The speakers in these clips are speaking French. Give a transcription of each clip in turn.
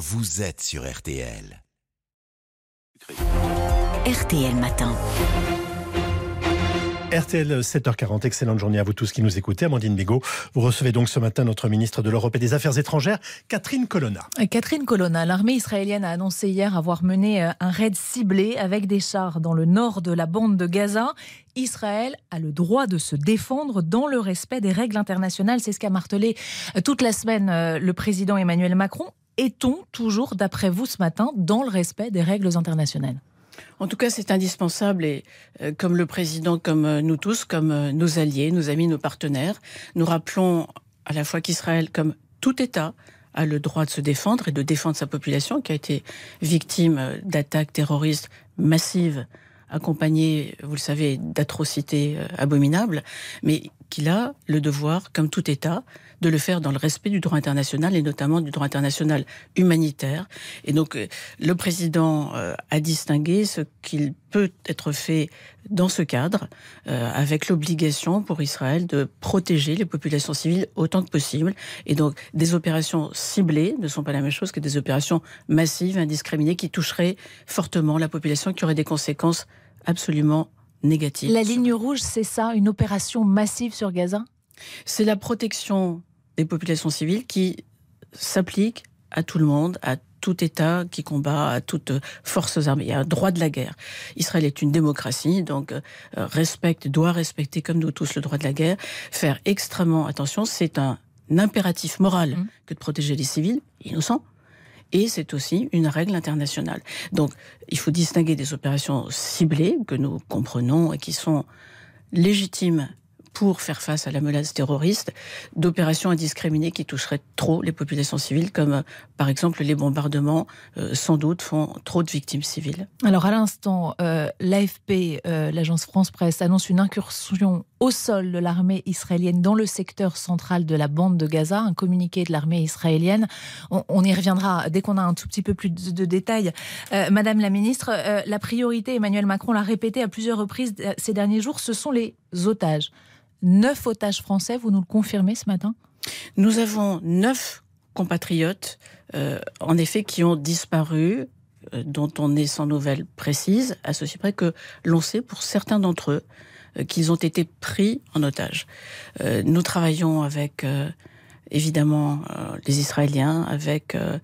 vous êtes sur RTL. RTL Matin. RTL 7h40, excellente journée à vous tous qui nous écoutez. Amandine Bigot, vous recevez donc ce matin notre ministre de l'Europe et des Affaires étrangères, Catherine Colonna. Catherine Colonna, l'armée israélienne a annoncé hier avoir mené euh, un raid ciblé avec des chars dans le nord de la bande de Gaza. Israël a le droit de se défendre dans le respect des règles internationales. C'est ce qu'a martelé euh, toute la semaine euh, le président Emmanuel Macron. Est-on toujours, d'après vous ce matin, dans le respect des règles internationales? En tout cas, c'est indispensable et euh, comme le président, comme euh, nous tous, comme euh, nos alliés, nos amis, nos partenaires, nous rappelons à la fois qu'Israël, comme tout État, a le droit de se défendre et de défendre sa population qui a été victime d'attaques terroristes massives accompagnées, vous le savez, d'atrocités abominables, mais qu'il a le devoir, comme tout État, de le faire dans le respect du droit international et notamment du droit international humanitaire. Et donc, euh, le président euh, a distingué ce qu'il peut être fait dans ce cadre, euh, avec l'obligation pour Israël de protéger les populations civiles autant que possible. Et donc, des opérations ciblées ne sont pas la même chose que des opérations massives, indiscriminées, qui toucheraient fortement la population, qui auraient des conséquences absolument La ligne rouge, c'est ça, une opération massive sur Gaza? C'est la protection des populations civiles qui s'appliquent à tout le monde, à tout État qui combat, à toutes forces armées. Il y a un droit de la guerre. Israël est une démocratie, donc euh, respecte, doit respecter comme nous tous le droit de la guerre. Faire extrêmement attention, c'est un impératif moral mmh. que de protéger les civils innocents. Et c'est aussi une règle internationale. Donc, il faut distinguer des opérations ciblées que nous comprenons et qui sont légitimes pour faire face à la menace terroriste d'opérations indiscriminées qui toucheraient trop les populations civiles, comme euh, par exemple les bombardements, euh, sans doute, font trop de victimes civiles. Alors à l'instant, euh, l'AFP, l'agence France Presse, annonce une incursion au sol de l'armée israélienne dans le secteur central de la bande de Gaza, un communiqué de l'armée israélienne. On, y reviendra dès qu'on a un tout petit peu plus de, détails. Madame la ministre, la priorité, Emmanuel Macron l'a répété à plusieurs reprises ces derniers jours, ce sont les otages neuf otages français, vous nous le confirmez ce matin? Nous avons neuf compatriotes, euh, en effet, qui ont disparu, euh, dont on est sans nouvelles précises, à ceci près que l'on sait pour certains d'entre eux euh, qu'ils ont été pris en otage. nous travaillons avec évidemment euh, les Israéliens, avec euh,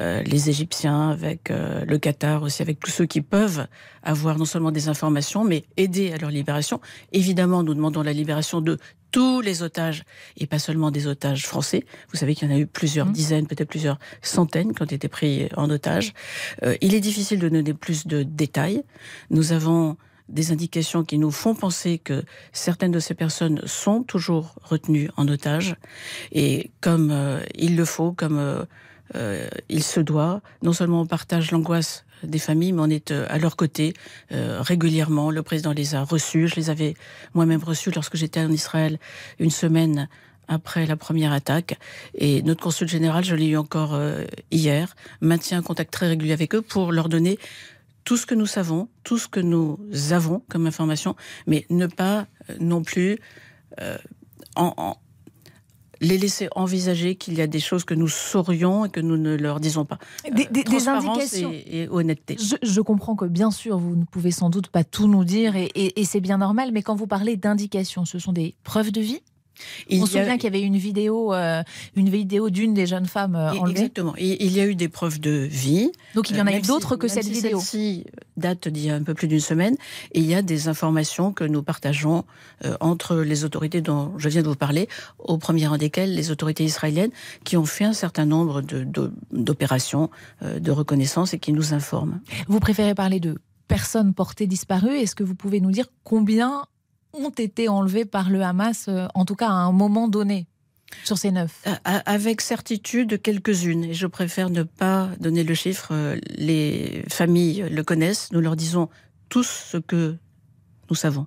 euh, les Égyptiens, avec le Qatar aussi, avec tous ceux qui peuvent avoir non seulement des informations, mais aider à leur libération. Évidemment, nous demandons la libération de tous les otages et pas seulement des otages français. Vous savez qu'il y en a eu plusieurs mmh. dizaines, peut-être plusieurs centaines qui ont été pris en otage. il est difficile de donner plus de détails. Nous avons des indications qui nous font penser que certaines de ces personnes sont toujours retenues en otage. Et comme euh, il le faut, comme euh, euh, il se doit, non seulement on partage l'angoisse des familles, mais on est à leur côté régulièrement. Le président les a reçus. Je les avais moi-même reçus lorsque j'étais en Israël une semaine après la première attaque. Et notre consul général, je l'ai eu encore hier, maintient un contact très régulier avec eux pour leur donner tout ce que nous savons, tout ce que nous avons comme information, mais ne pas euh, non plus euh, en, les laisser envisager qu'il y a des choses que nous saurions et que nous ne leur disons pas. Des, des, indications. Et, honnêteté. Je, comprends que bien sûr, vous ne pouvez sans doute pas tout nous dire et, et c'est bien normal, mais quand vous parlez d'indications, ce sont des preuves de vie il On se souvient qu'il y avait une vidéo, euh, une vidéo d'une des jeunes femmes euh, enlevées. Exactement. il y a eu des preuves de vie. Donc il y en a eu d'autres que cette vidéo. Celle-ci date d'il y a un peu plus d'une semaine. Et il y a des informations que nous partageons euh, entre les autorités dont je viens de vous parler, au premier rang desquelles les autorités israéliennes, qui ont fait un certain nombre d'opérations de, de reconnaissance et qui nous informent. Vous préférez parler de personnes portées disparues. Est-ce que vous pouvez nous dire combien ont été enlevés par le Hamas, euh, en tout cas à un moment donné sur ces neuf Avec certitude, quelques-unes. Et je préfère ne pas donner le chiffre. Euh, les familles le connaissent. Nous leur disons tous ce que nous savons.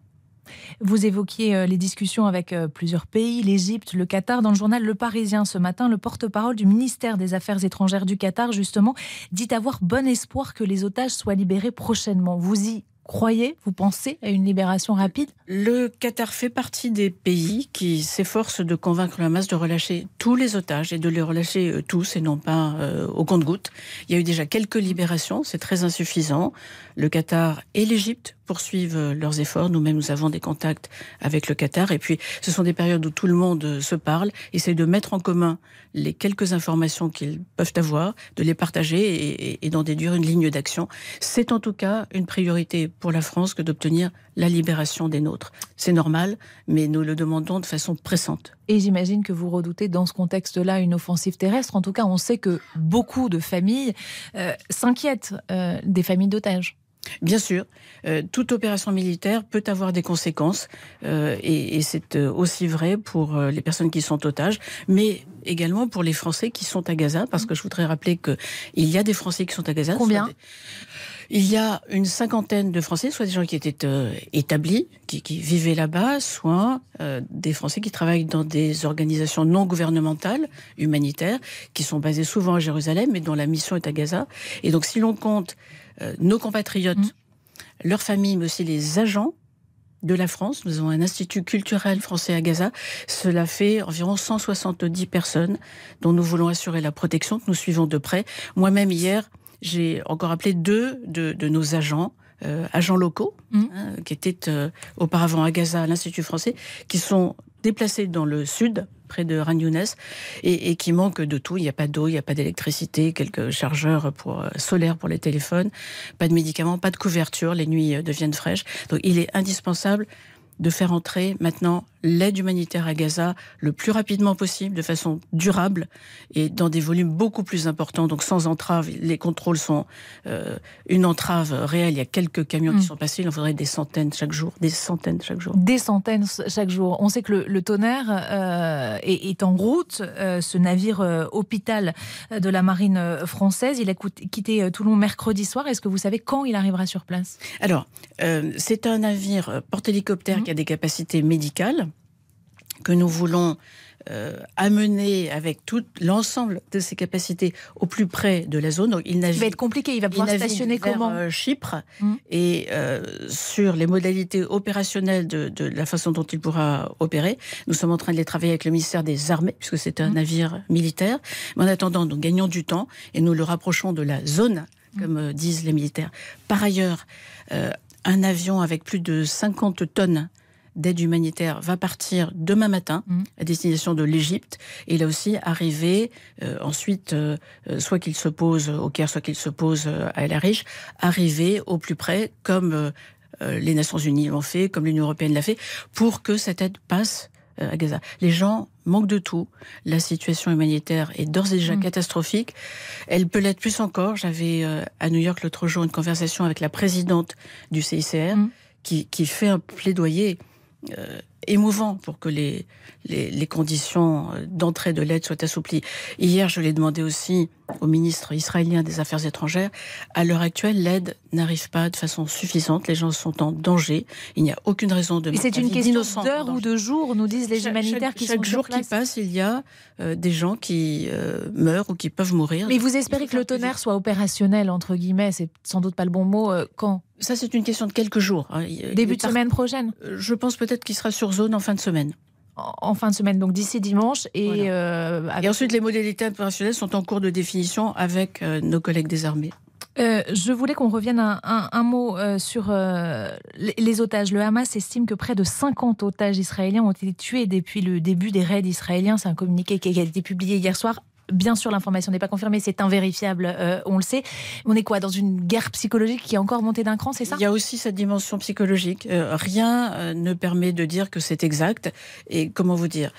Vous évoquiez euh, les discussions avec plusieurs pays, l'Égypte, le Qatar. Dans le journal Le Parisien ce matin, le porte-parole du ministère des Affaires étrangères du Qatar, justement, dit avoir bon espoir que les otages soient libérés prochainement. Vous y croyez, vous pensez à une libération rapide? Le Qatar fait partie des pays qui s'efforcent de convaincre le Hamas de relâcher tous les otages et de les relâcher euh, tous et non pas euh, au compte-gouttes. Il y a eu déjà quelques libérations, c'est très insuffisant. Le Qatar et l'Égypte poursuivent euh, leurs efforts. Nous-mêmes, nous avons des contacts avec le Qatar. Et puis, ce sont des périodes où tout le monde se parle, essaie de mettre en commun les quelques informations qu'ils peuvent avoir, de les partager et, d'en déduire une ligne d'action. C'est en tout cas une priorité pour la France que d'obtenir la libération des nôtres. C'est normal, mais nous le demandons de façon pressante. Et j'imagine que vous redoutez dans ce contexte-là une offensive terrestre. En tout cas, on sait que beaucoup de familles euh, s'inquiètent euh, des familles d'otages. Bien sûr, euh, toute opération militaire peut avoir des conséquences euh, et, c'est euh, aussi vrai pour les personnes qui sont otages, mais également pour les Français qui sont à Gaza, parce que je voudrais rappeler qu'il y a des Français qui sont à Gaza. Combien Il y a une cinquantaine de Français, soit des gens qui étaient établis, qui, qui, vivaient là-bas, soit des Français qui travaillent dans des organisations non gouvernementales, humanitaires, qui sont basées souvent à Jérusalem, mais dont la mission est à Gaza. Et donc si l'on compte nos compatriotes, mmh. leurs familles, mais aussi les agents de la France. Nous avons un institut culturel français à Gaza. Cela fait environ 170 personnes dont nous voulons assurer la protection, que nous suivons de près. Moi-même, hier, j'ai encore appelé deux de, nos agents. Euh, agents locaux, mmh. hein, qui étaient euh, auparavant à Gaza, à l'Institut français, qui sont déplacés dans le sud près de Ran et, qui manque de tout. Il n'y a pas d'eau, il n'y a pas d'électricité, quelques chargeurs pour, euh, solaires pour les téléphones, pas de médicaments, pas de couverture, les nuits euh, deviennent fraîches. Donc il est indispensable de faire entrer maintenant l'aide humanitaire à Gaza le plus rapidement possible, de façon durable et dans des volumes beaucoup plus importants, donc sans entrave. Les contrôles sont euh, une entrave réelle. Il y a quelques camions qui mm. sont passés. Il en faudrait des centaines chaque jour, des centaines chaque jour. Des centaines chaque jour. On sait que le, tonnerre euh, est, en route. Euh, ce navire hôpital de la marine française, il a quitté Toulon mercredi soir. Est-ce que vous savez quand il arrivera sur place? Alors, c'est un navire porte-hélicoptère mm. qui a des capacités médicales que nous voulons euh, amener avec tout l'ensemble de ses capacités au plus près de la zone. il, va être compliqué, il va pouvoir stationner comment euh, Chypre mmh. et euh, sur les modalités opérationnelles de, la façon dont il pourra opérer. Nous sommes en train de les travailler avec le ministère des Armées puisque c'est un mmh. navire militaire. Mais en attendant, nous gagnons du temps et nous le rapprochons de la zone, mmh. comme disent les militaires. Par ailleurs, un avion avec plus de 50 tonnes d'aide humanitaire va partir demain matin mm. à destination de l'Égypte. Et là aussi arriver euh, ensuite, euh, euh, soit qu'il se pose au Caire, soit qu'il se pose à El Arish, arriver au plus près, comme les Nations Unies l'ont fait, comme l'Union Européenne l'a fait, pour que cette aide passe à Gaza. Les gens manquent de tout. La situation humanitaire est d'ores et déjà mm. catastrophique. Elle peut l'être plus encore. J'avais à New York l'autre jour une conversation avec la présidente du CICR mm. qui, qui fait un plaidoyer euh, émouvant pour que les, les, conditions d'entrée de l'aide soient assouplies. Hier, je l'ai demandé aussi au ministre israélien des Affaires étrangères. À l'heure actuelle, l'aide n'arrive pas de façon suffisante. Les gens sont en danger. Il n'y a aucune raison de. C'est une question d'heure ou de jour, nous disent les humanitaires qui sont Chaque jour qui passe, il y a euh, des gens qui euh, meurent ou qui peuvent mourir. Mais vous espérez que le tonnerre soit opérationnel entre guillemets C'est sans doute pas le bon mot. quand? Ça, c'est une question de quelques jours. Hein. Début de semaine prochaine euh, Je pense peut-être qu'il sera sur zone en fin de semaine. En fin de semaine, donc d'ici dimanche. Et, euh, et ensuite, les modalités opérationnelles sont en cours de définition avec euh, nos collègues des armées. je voulais qu'on revienne un, un, mot sur les, otages. Le Hamas estime que près de 50 otages israéliens ont été tués depuis le début des raids israéliens. C'est un communiqué qui a été publié hier soir Bien sûr, l'information n'est pas confirmée, c'est invérifiable, euh, on le sait. On est quoi Dans une guerre psychologique qui est encore montée d'un cran, c'est ça? Il y a aussi cette dimension psychologique. Euh, rien euh, ne permet de dire que c'est exact. Et comment vous dire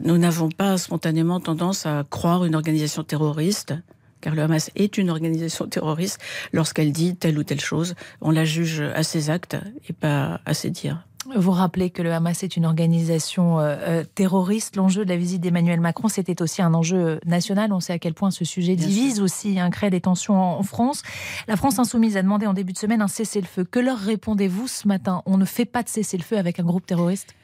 Nous n'avons pas spontanément tendance à croire une organisation terroriste car le Hamas est une organisation terroriste, lorsqu'elle dit telle ou telle chose, on la juge à ses actes et pas à ses dires. Vous rappelez que le Hamas est une organisation euh, euh, terroriste. L'enjeu de la visite d'Emmanuel Macron, c'était aussi un enjeu national. On sait à quel point ce sujet divise aussi, hein, crée des tensions en, France. La France insoumise a demandé en début de semaine un cessez-le-feu. Que leur répondez-vous ce matin? On ne fait pas de cessez-le-feu avec un groupe terroriste?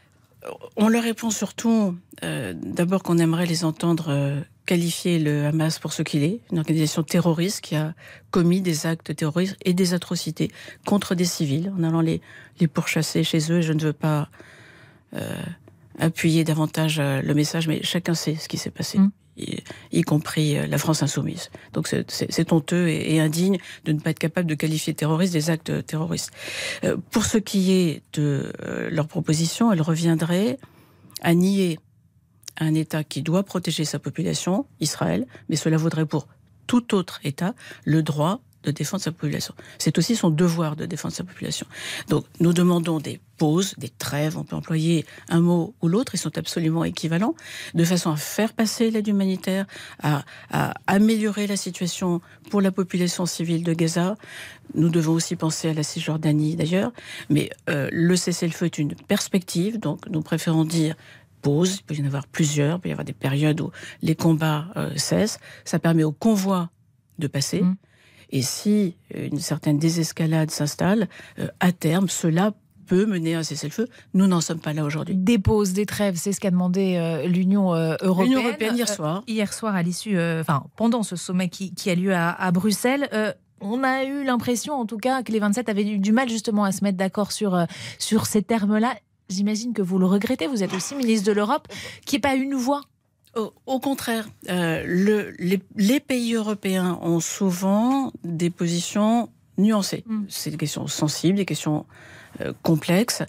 On leur répond surtout, euh, d'abord qu'on aimerait les entendre euh, qualifier le Hamas pour ce qu'il est, une organisation terroriste qui a commis des actes terroristes et des atrocités contre des civils, en allant les, les pourchasser chez eux. Je ne veux pas euh, appuyer davantage le message, mais chacun sait ce qui s'est passé. Mm. Y, compris euh, la France insoumise. Donc c'est honteux et, indigne de ne pas être capable de qualifier terroriste des actes terroristes. pour ce qui est de leur proposition, elle reviendrait à nier un État qui doit protéger sa population, Israël, mais cela vaudrait pour tout autre État le droit de défendre sa population. C'est aussi son devoir de défendre sa population. Donc nous demandons des pauses, des trêves, on peut employer un mot ou l'autre, ils sont absolument équivalents, de façon à faire passer l'aide humanitaire, à, améliorer la situation pour la population civile de Gaza. Nous devons aussi penser à la Cisjordanie d'ailleurs, mais euh, le cessez-le-feu est une perspective, donc nous préférons dire pause, il peut y en avoir plusieurs, il peut y avoir des périodes où les combats euh, cessent. Ça permet aux convois de passer. Mm. Et si une certaine désescalade s'installe, euh, à terme, cela peut mener à un cessez-le-feu. Nous n'en sommes pas là aujourd'hui. Des pauses, des trêves, c'est ce qu'a demandé euh, l'Union européenne. L'Union européenne hier soir. hier soir, à l'issue, enfin pendant ce sommet qui, a lieu à, Bruxelles. on a eu l'impression, en tout cas, que les 27 avaient du, du mal justement à se mettre d'accord sur, sur ces termes-là. J'imagine que vous le regrettez. Vous êtes aussi ministre de l'Europe, qui n'est pas une voix. Au, contraire, euh, le, les, pays européens ont souvent des positions nuancées. Mm. C'est des questions sensibles, des questions euh, complexes,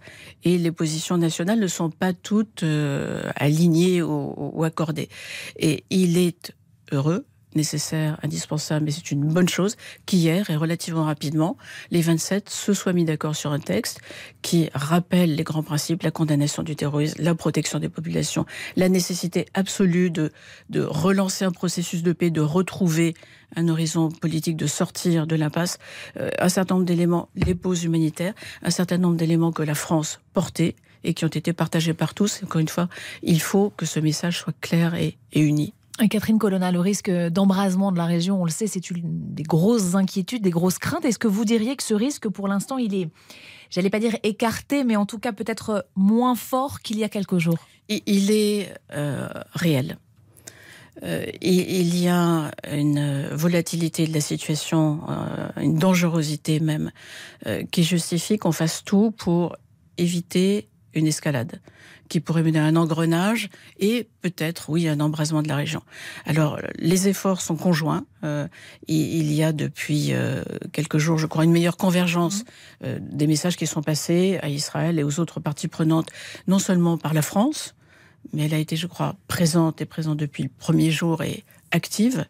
et les positions nationales ne sont pas toutes euh, alignées ou accordées. Et il est heureux nécessaire, indispensable, mais c'est une bonne chose qu'hier et relativement rapidement, les 27 se soient mis d'accord sur un texte qui rappelle les grands principes, la condamnation du terrorisme, la protection des populations, la nécessité absolue de, de relancer un processus de paix, de retrouver un horizon politique, de sortir de l'impasse, euh, un certain nombre d'éléments, les pauses humanitaires, un certain nombre d'éléments que la France portait et qui ont été partagés par tous. Encore une fois, il faut que ce message soit clair et, et uni. Catherine Colonna, le risque d'embrasement de la région, on le sait, c'est une des grosses inquiétudes, des grosses craintes. Est-ce que vous diriez que ce risque, pour l'instant, il est, j'allais pas dire écarté, mais en tout cas peut-être moins fort qu'il y a quelques jours? Il est euh, réel. Euh, il y a une volatilité de la situation, euh, une dangerosité même, qui justifie qu'on fasse tout pour éviter une escalade qui pourrait mener à un engrenage et peut-être, oui, un embrasement de la région. Alors, les efforts sont conjoints. Euh, il y a depuis euh, quelques jours, je crois, une meilleure convergence mmh. euh, des messages qui sont passés à Israël et aux autres parties prenantes, non seulement par la France, mais elle a été, je crois, présente et présente depuis le premier jour et active,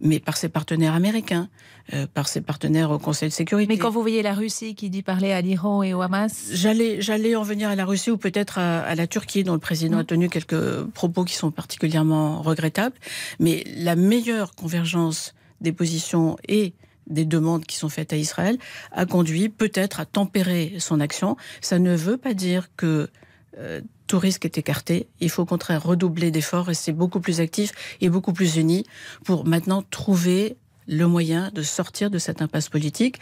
mais par ses partenaires américains, euh, par ses partenaires au Conseil de sécurité. Mais quand vous voyez la Russie qui dit parler à l'Iran et au Hamas? J'allais, j'allais en venir à la Russie ou peut-être à, la Turquie, dont le président a mm. tenu quelques propos qui sont particulièrement regrettables. Mais la meilleure convergence des positions et des demandes qui sont faites à Israël a conduit peut-être à tempérer son action. Ça ne veut pas dire que euh, tout risque est écarté. Il faut au contraire redoubler d'efforts, rester beaucoup plus actif et beaucoup plus unis pour maintenant trouver le moyen de sortir de cette impasse politique.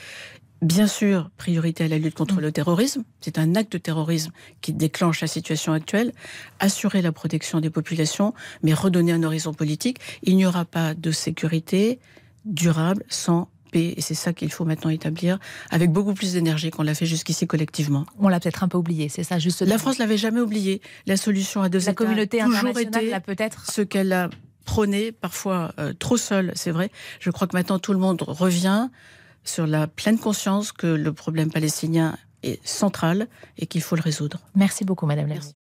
Bien sûr, priorité à la lutte contre mm. le terrorisme. C'est un acte de terrorisme qui déclenche la situation actuelle. Assurer la protection des populations, mais redonner un horizon politique. Il n'y aura pas de sécurité durable sans et c'est ça qu'il faut maintenant établir avec beaucoup plus d'énergie qu'on l'a fait jusqu'ici collectivement. On l'a peut-être un peu oublié, c'est ça juste. La France l'avait jamais oublié. La solution à deux la communauté internationale l'a peut-être. Ce qu'elle a prôné, parfois euh, trop seule, c'est vrai. Je crois que maintenant tout le monde revient sur la pleine conscience que le problème palestinien est central et qu'il faut le résoudre. Merci beaucoup, Madame Merci.